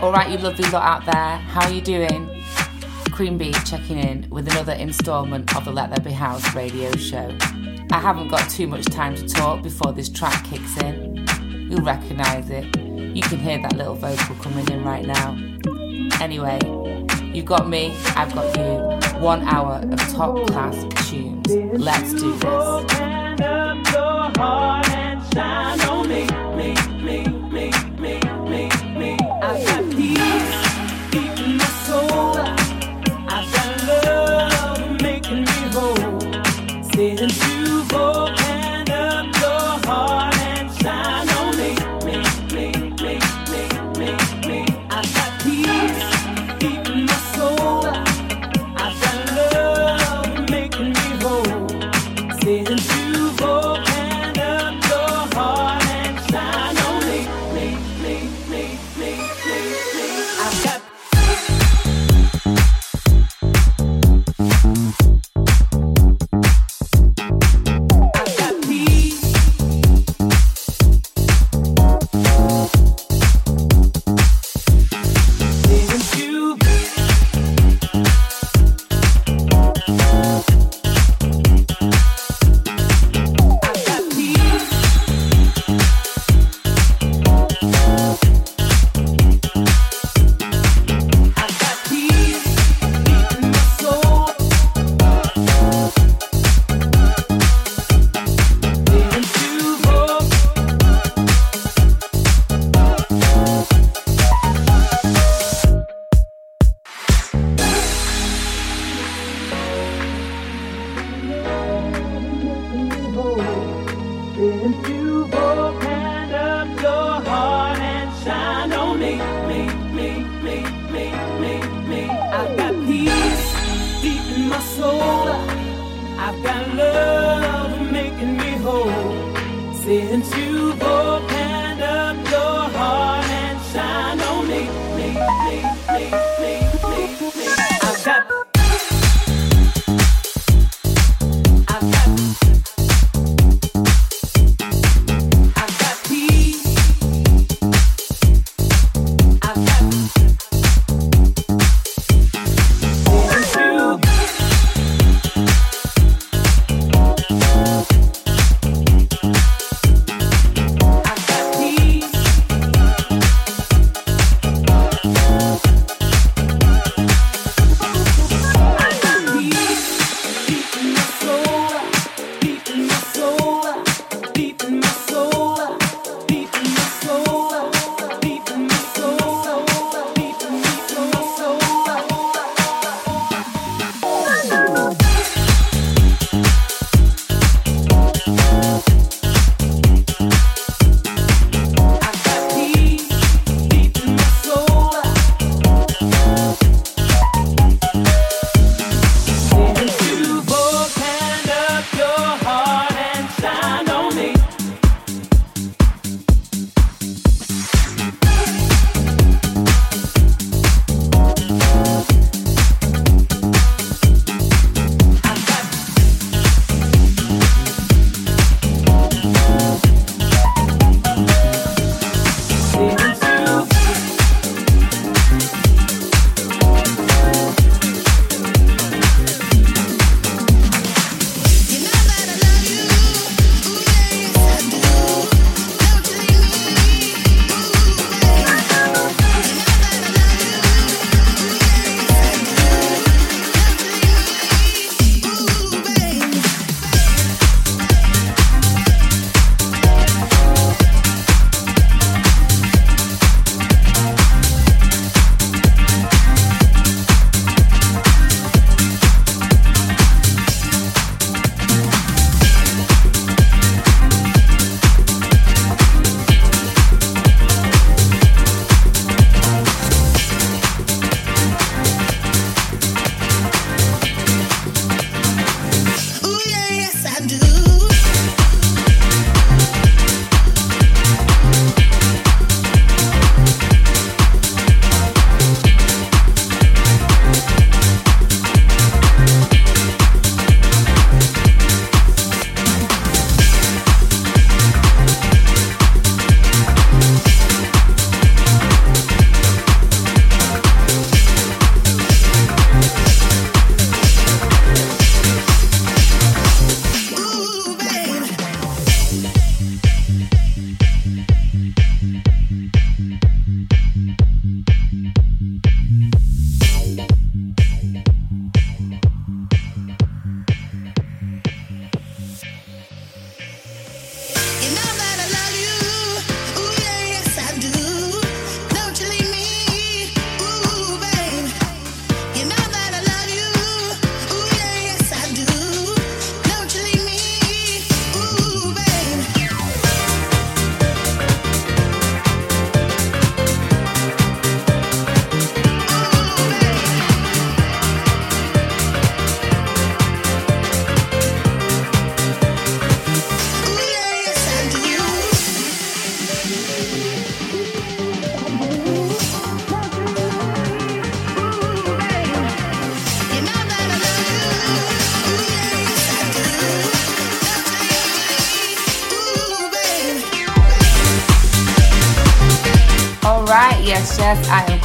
All right, you lovely lot out there, how are you doing? Queen Bee checking in with another instalment of the Let There Be House radio show. I haven't got too much time to talk before this track kicks in. You'll recognise it. You can hear that little vocal coming in right now. Anyway, you've got me, I've got you. One hour of top class tunes. Let's do this. Whole.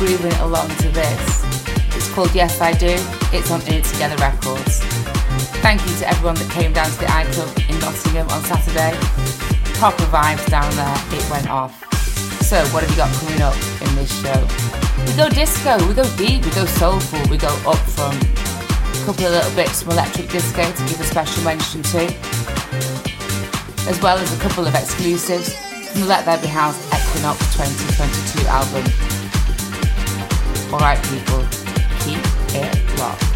Grooving along to this. It's called Yes I Do. It's on In It Together Records. Thank you to everyone that came down to the iClub in Nottingham on Saturday. Proper vibes down there, it went off. So, what have you got coming up in this show? We go disco, we go deep, we go soulful, we go up from a couple of little bits from electric disco to give a special mention to, as well as a couple of exclusives from the Let There Be House Equinox 2022 album. Alright, people, keep it locked.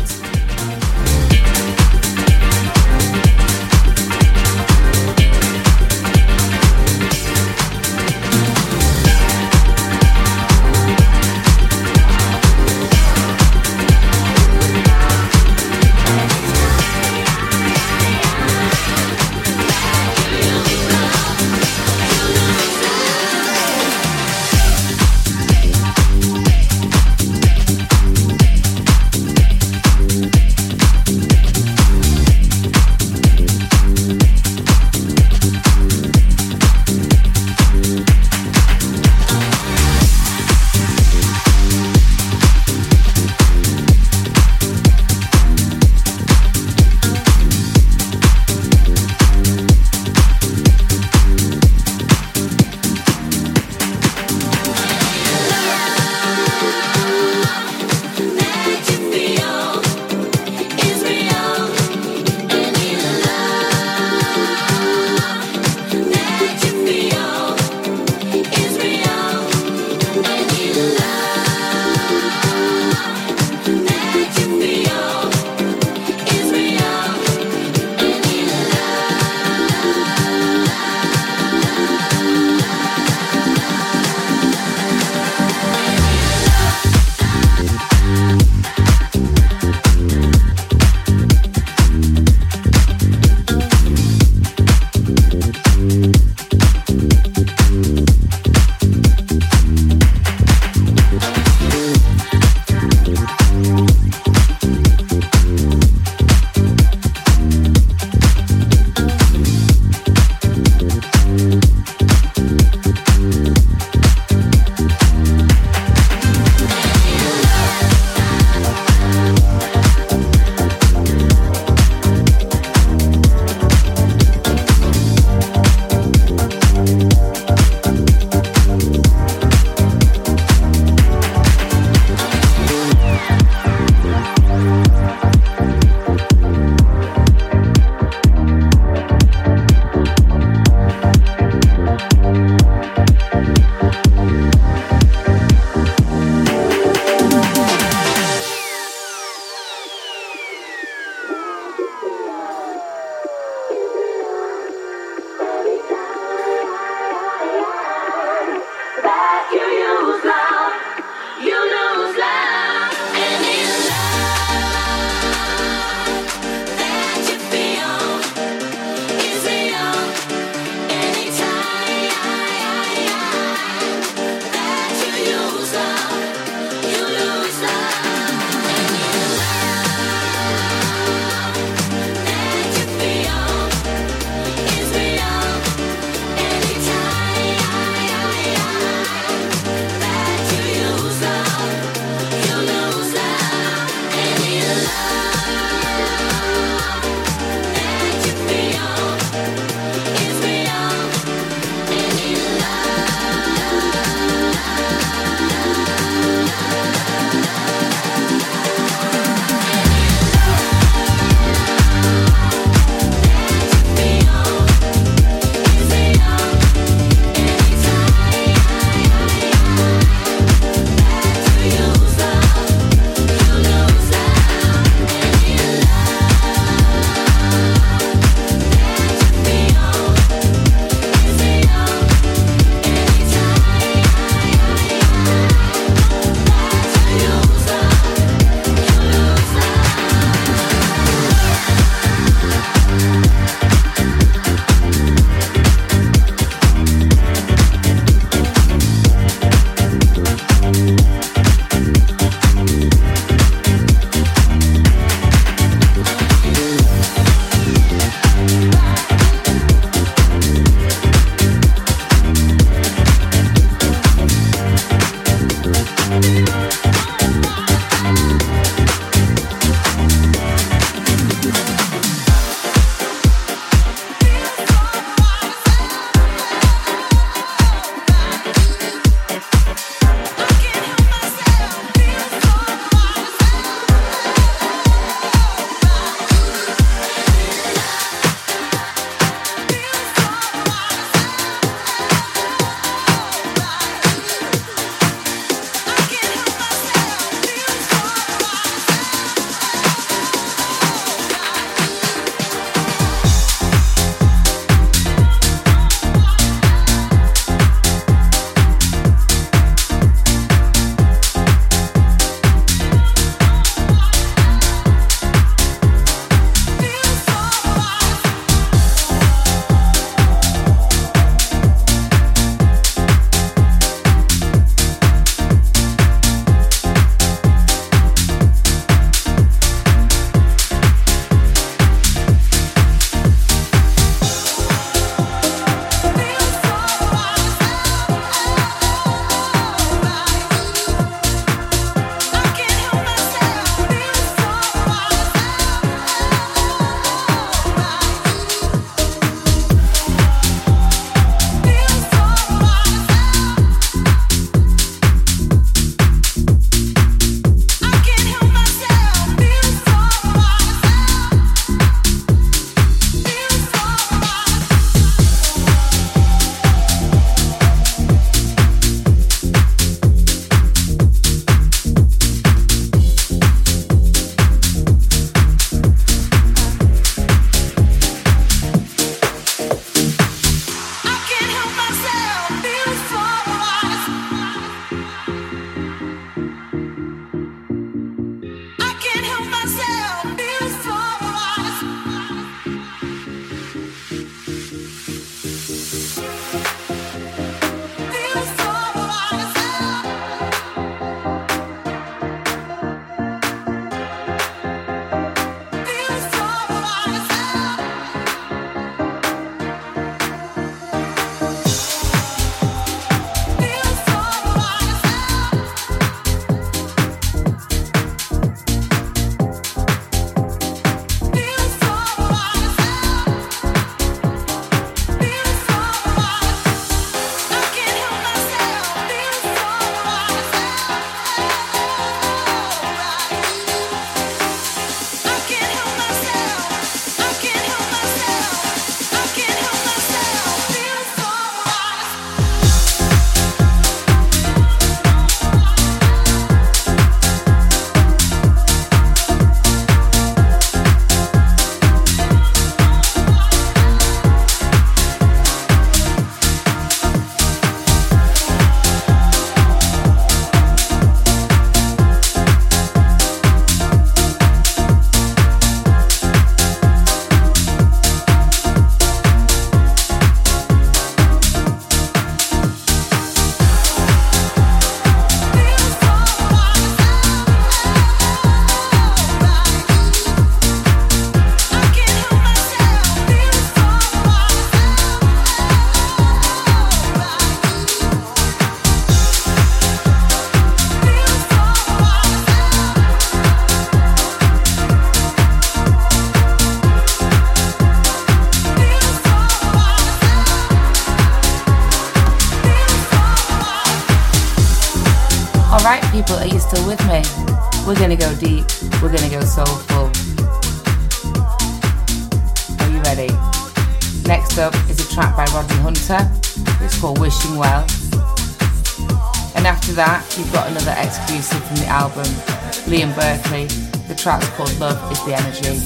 The track's called Love is the Energy.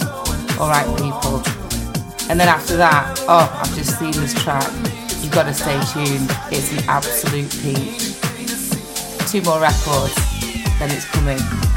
Alright, people. And then after that, oh, I've just seen this track. You've got to stay tuned. It's an absolute peach. Two more records, then it's coming.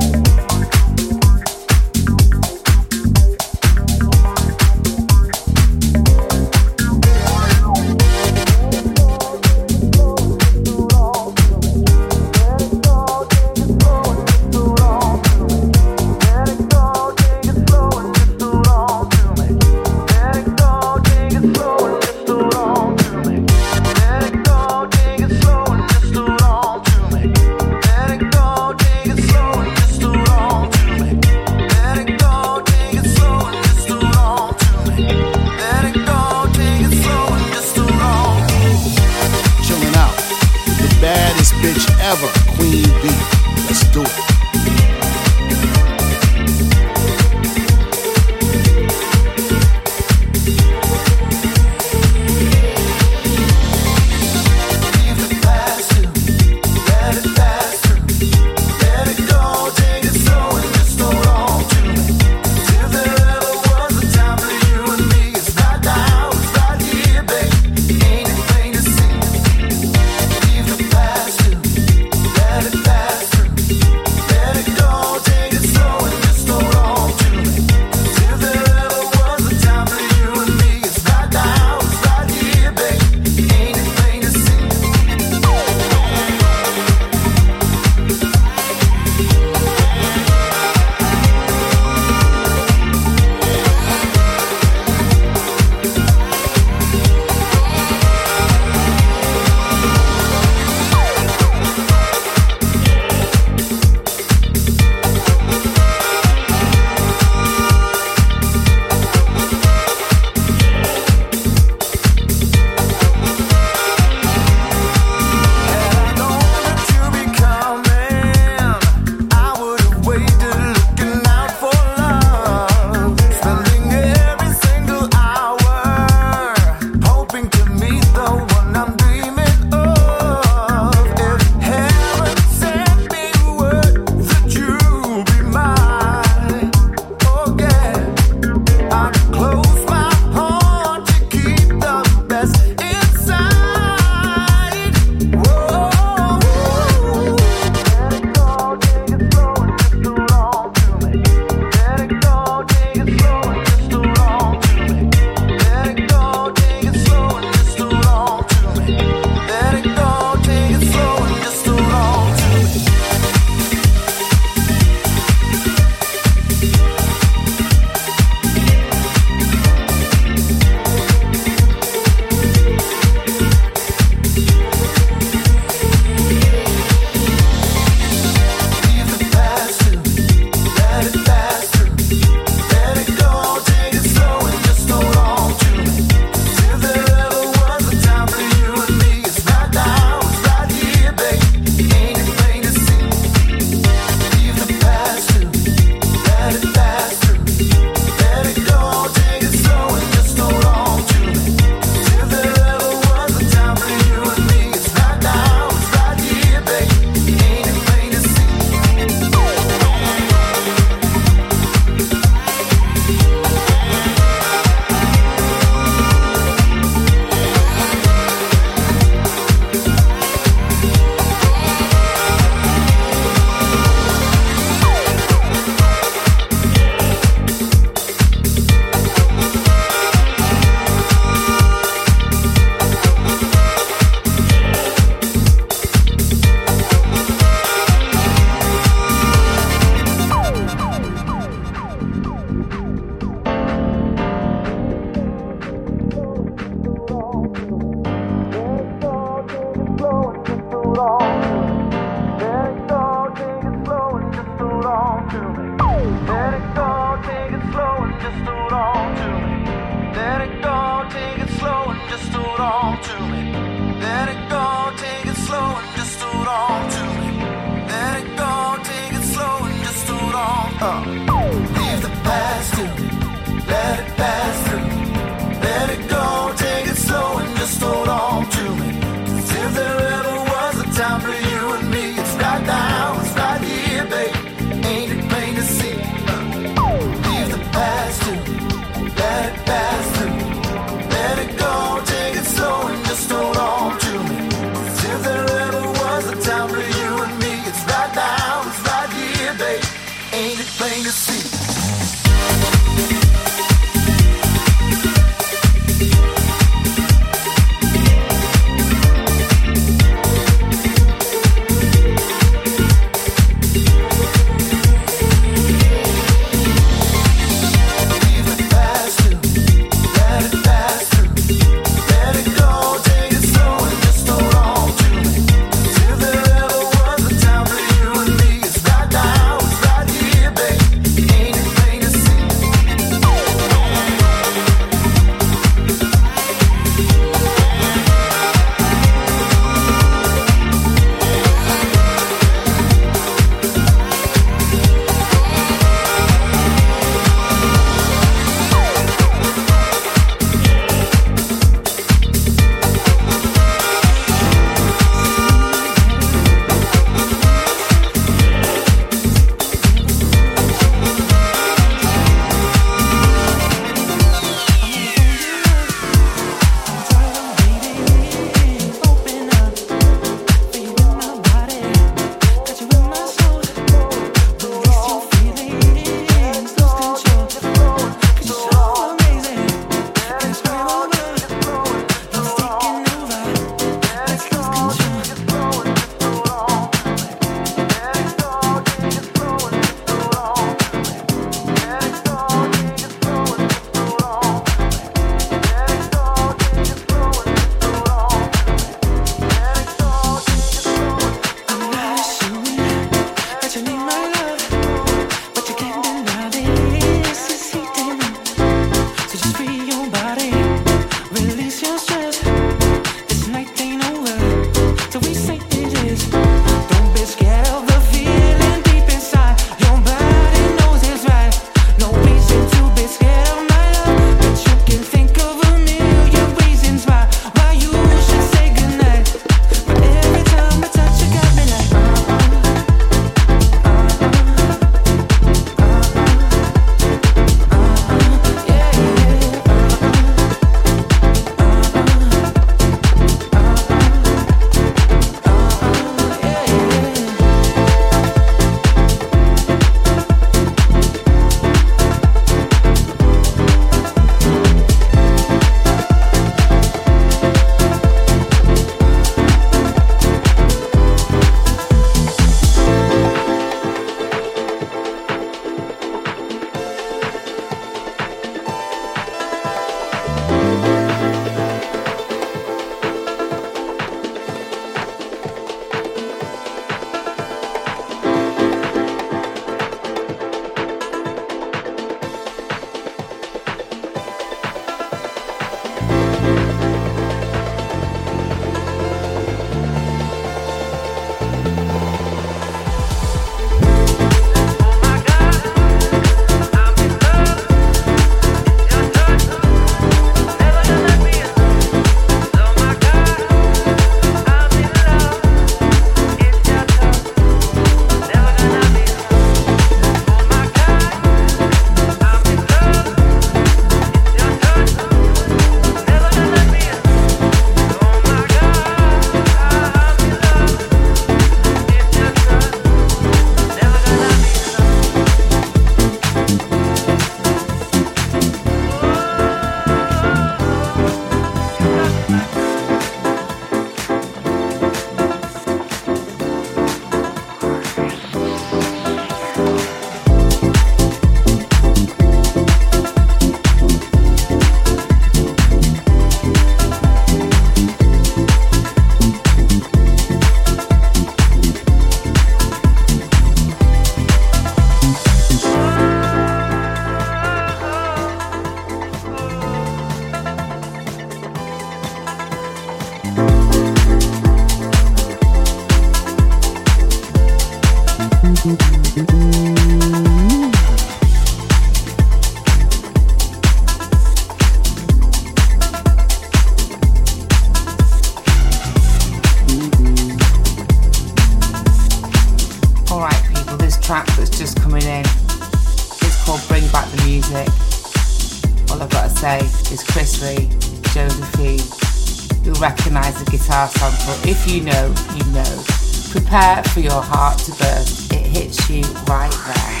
You know, you know. Prepare for your heart to burst. It hits you right there.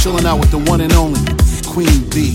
Chilling out with the one and only Queen B.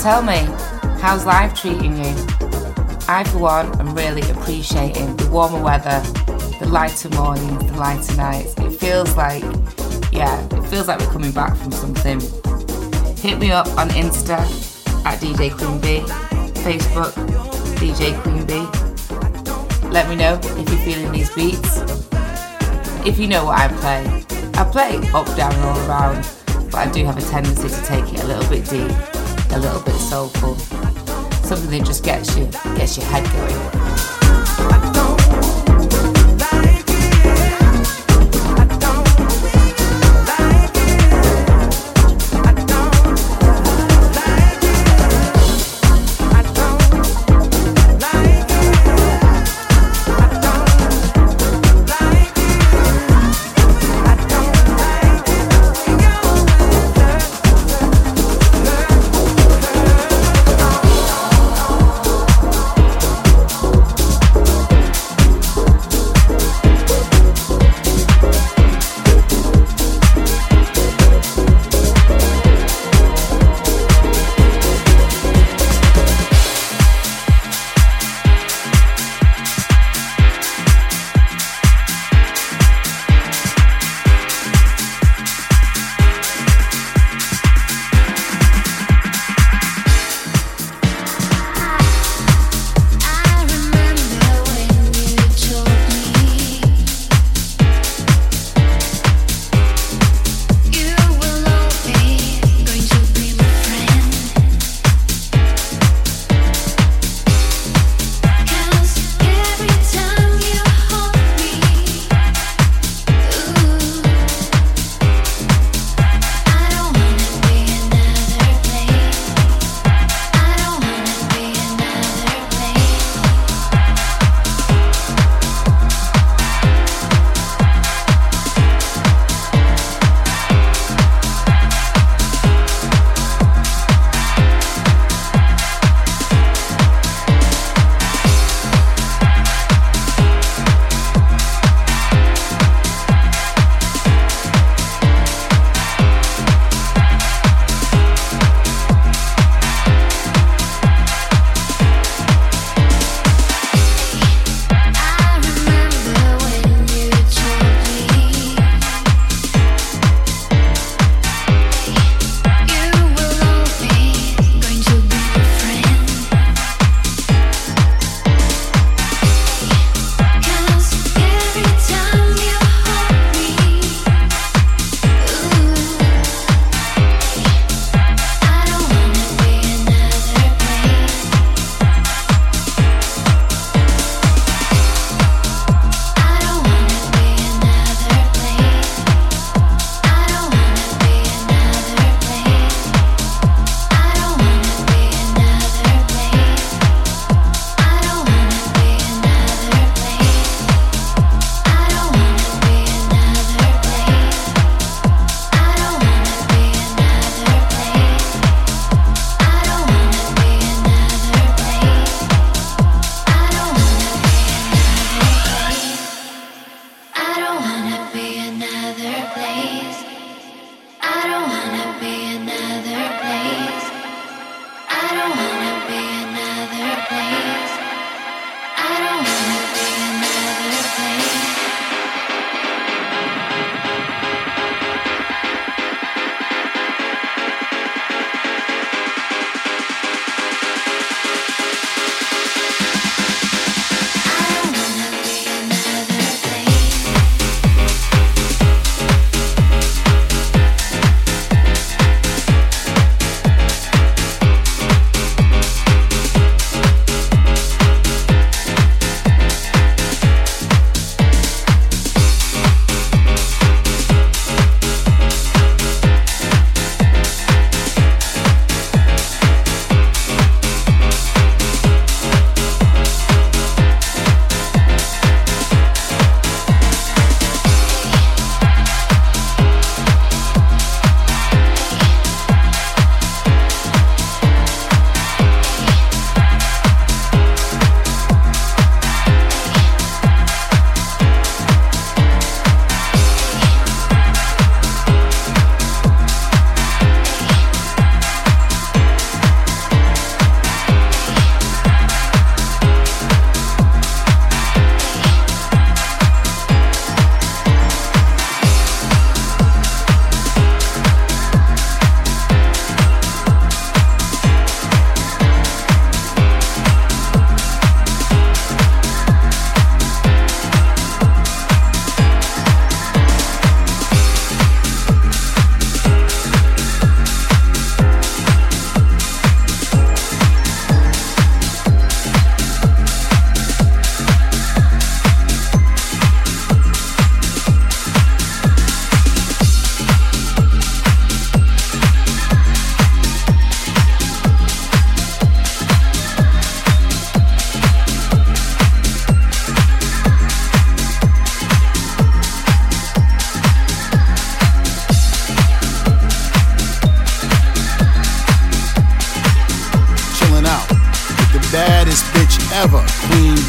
tell me, how's life treating you? I, for one, am really appreciating the warmer weather, the lighter mornings, the lighter nights. It feels like, yeah, it feels like we're coming back from something. Hit me up on Insta at DJ Queen B, Facebook DJ Queen B. Let me know if you're feeling these beats. If you know what I play, I play up, down, all around, but I do have a tendency to take it a little bit deep a little bit soulful. Something that just gets you gets your head going.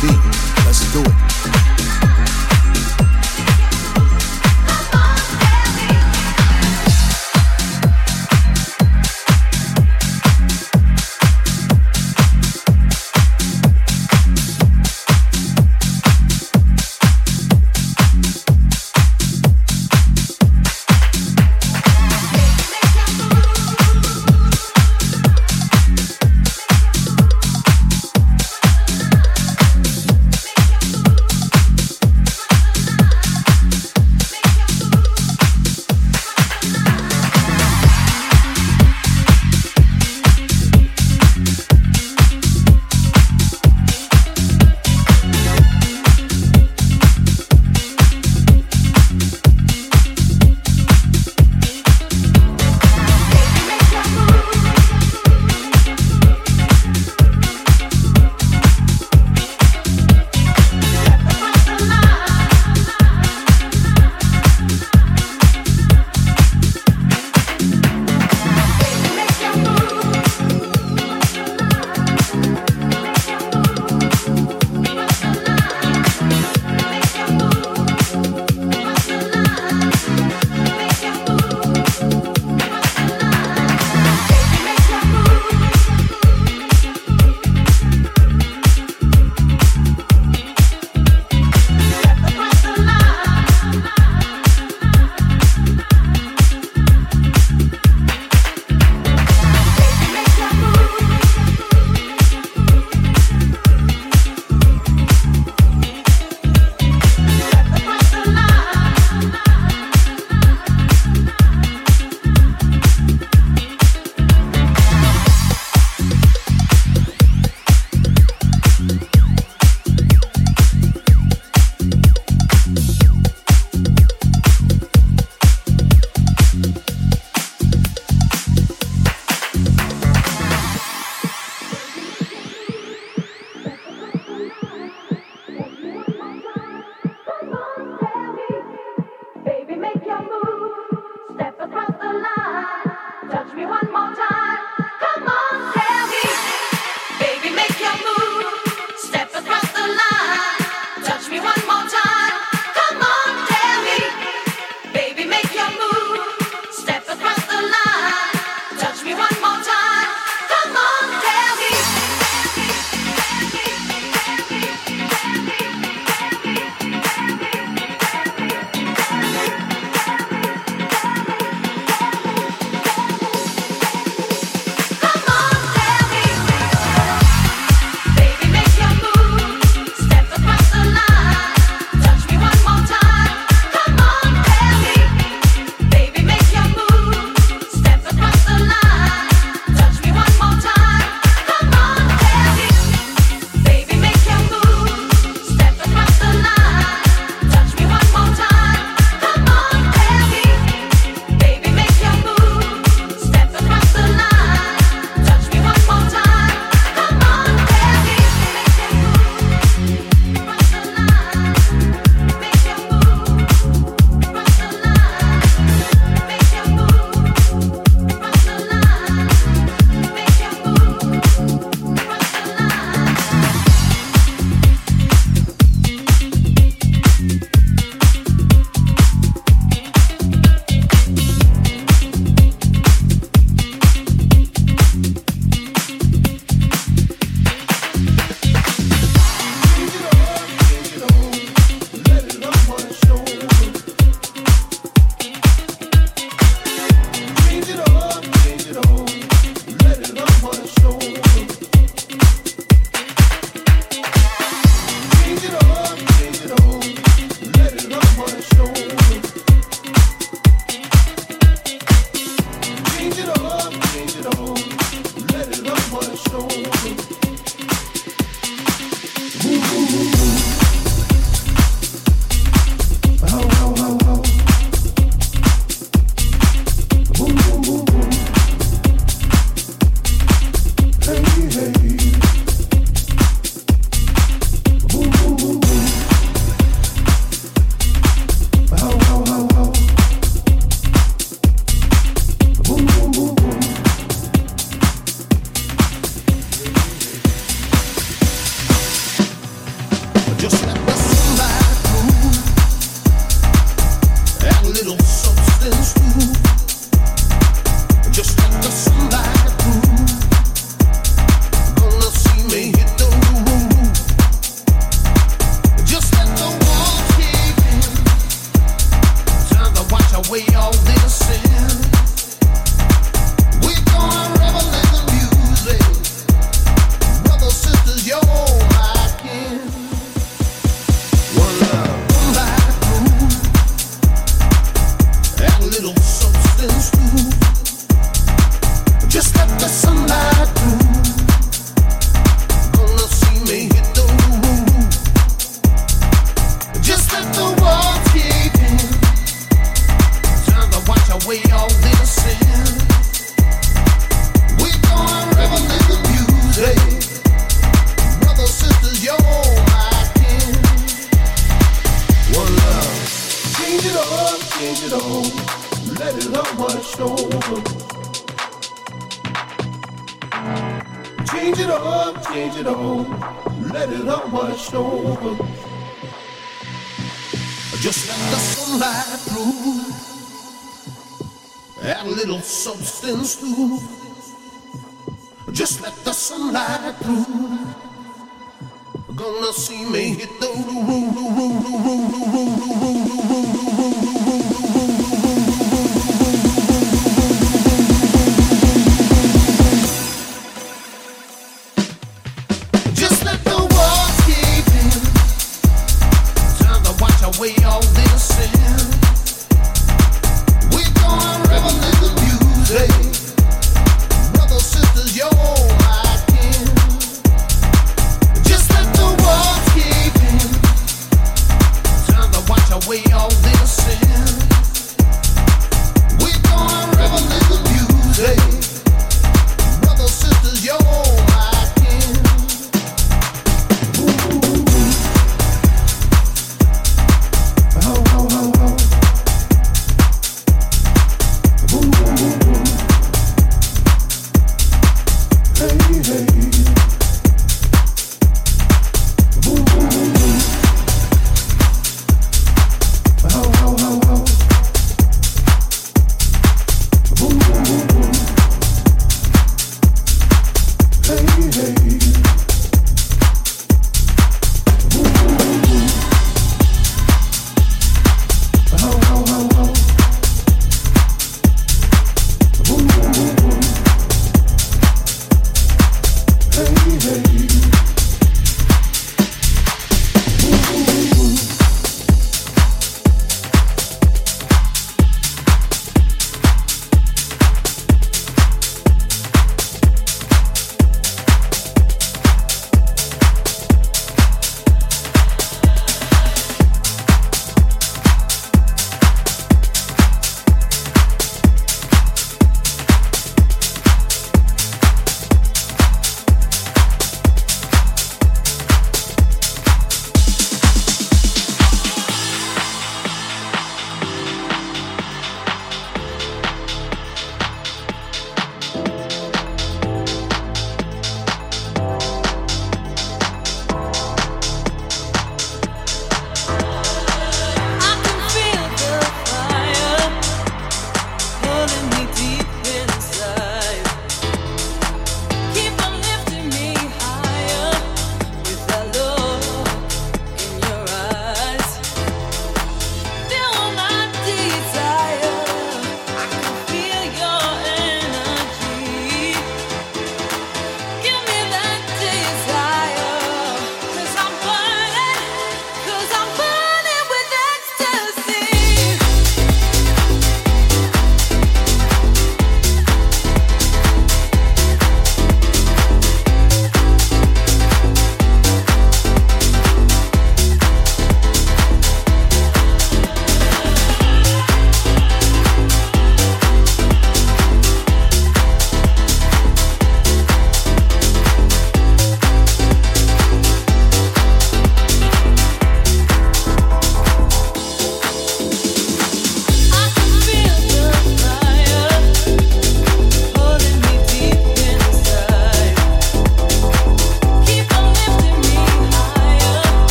Queen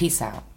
Peace out.